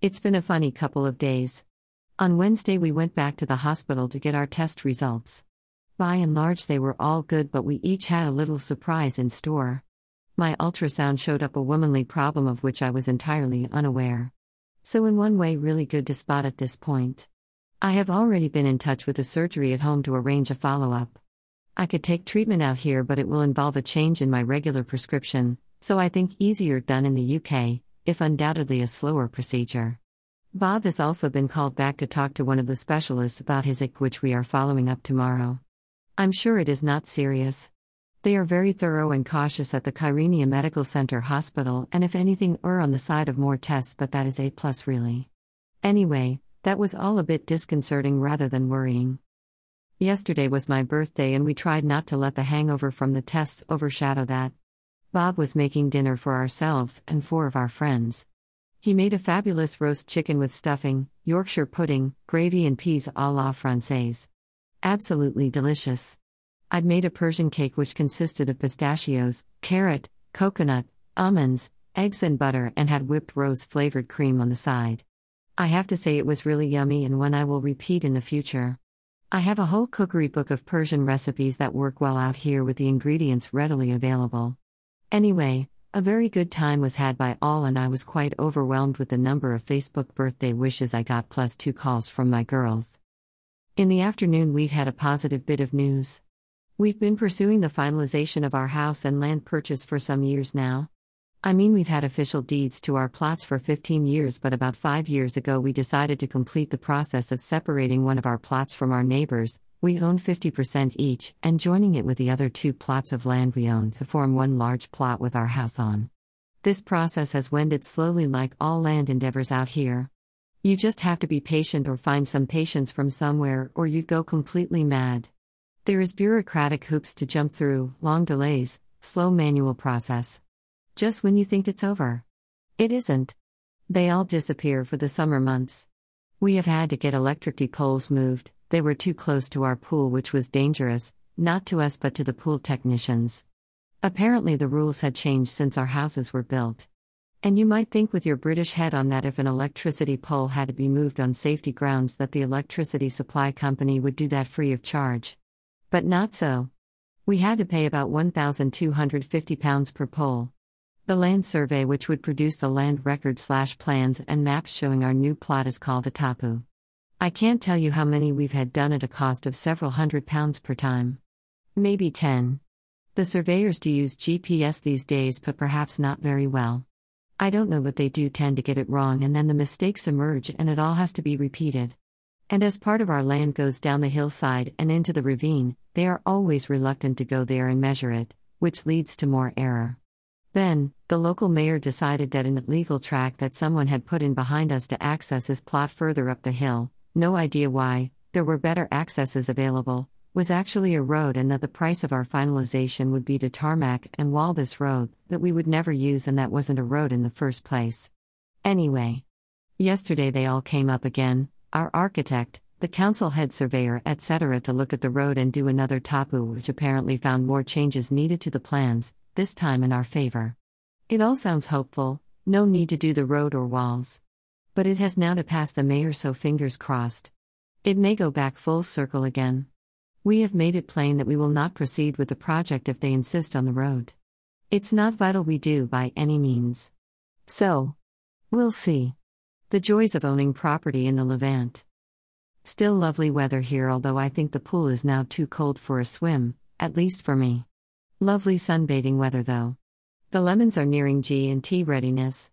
It's been a funny couple of days. On Wednesday, we went back to the hospital to get our test results. By and large, they were all good, but we each had a little surprise in store. My ultrasound showed up a womanly problem of which I was entirely unaware. So, in one way, really good to spot at this point. I have already been in touch with the surgery at home to arrange a follow up. I could take treatment out here, but it will involve a change in my regular prescription, so I think easier done in the UK, if undoubtedly a slower procedure. Bob has also been called back to talk to one of the specialists about his IC, which we are following up tomorrow. I'm sure it is not serious. They are very thorough and cautious at the Kyrenia Medical Center Hospital, and if anything, err on the side of more tests, but that is A plus really. Anyway, that was all a bit disconcerting rather than worrying. Yesterday was my birthday, and we tried not to let the hangover from the tests overshadow that. Bob was making dinner for ourselves and four of our friends. He made a fabulous roast chicken with stuffing, Yorkshire pudding, gravy, and peas a la Francaise. Absolutely delicious. I'd made a Persian cake which consisted of pistachios, carrot, coconut, almonds, eggs, and butter, and had whipped rose flavored cream on the side. I have to say it was really yummy and one I will repeat in the future. I have a whole cookery book of Persian recipes that work well out here with the ingredients readily available. Anyway, a very good time was had by all, and I was quite overwhelmed with the number of Facebook birthday wishes I got, plus two calls from my girls. In the afternoon, we've had a positive bit of news. We've been pursuing the finalization of our house and land purchase for some years now. I mean, we've had official deeds to our plots for 15 years, but about five years ago, we decided to complete the process of separating one of our plots from our neighbors. We own 50% each, and joining it with the other two plots of land we own to form one large plot with our house on. This process has wended slowly, like all land endeavors out here. You just have to be patient or find some patience from somewhere, or you'd go completely mad. There is bureaucratic hoops to jump through, long delays, slow manual process. Just when you think it's over. It isn't. They all disappear for the summer months. We have had to get electricity poles moved, they were too close to our pool, which was dangerous, not to us but to the pool technicians. Apparently, the rules had changed since our houses were built. And you might think with your British head on that if an electricity pole had to be moved on safety grounds that the electricity supply company would do that free of charge. But not so. We had to pay about £1,250 per pole. The land survey which would produce the land record slash plans and maps showing our new plot is called a tapu. I can't tell you how many we've had done at a cost of several hundred pounds per time. Maybe 10. The surveyors do use GPS these days but perhaps not very well. I don't know, but they do tend to get it wrong, and then the mistakes emerge and it all has to be repeated. And as part of our land goes down the hillside and into the ravine, they are always reluctant to go there and measure it, which leads to more error. Then, the local mayor decided that an illegal track that someone had put in behind us to access his plot further up the hill, no idea why, there were better accesses available, was actually a road and that the price of our finalization would be to tarmac and wall this road that we would never use and that wasn't a road in the first place. Anyway, yesterday they all came up again, our architect, the council head surveyor, etc., to look at the road and do another tapu, which apparently found more changes needed to the plans, this time in our favor. It all sounds hopeful, no need to do the road or walls. But it has now to pass the mayor, so fingers crossed. It may go back full circle again. We have made it plain that we will not proceed with the project if they insist on the road. It's not vital we do by any means. So, we'll see. The joys of owning property in the Levant. Still lovely weather here, although I think the pool is now too cold for a swim, at least for me. Lovely sunbathing weather though. The lemons are nearing G and T readiness.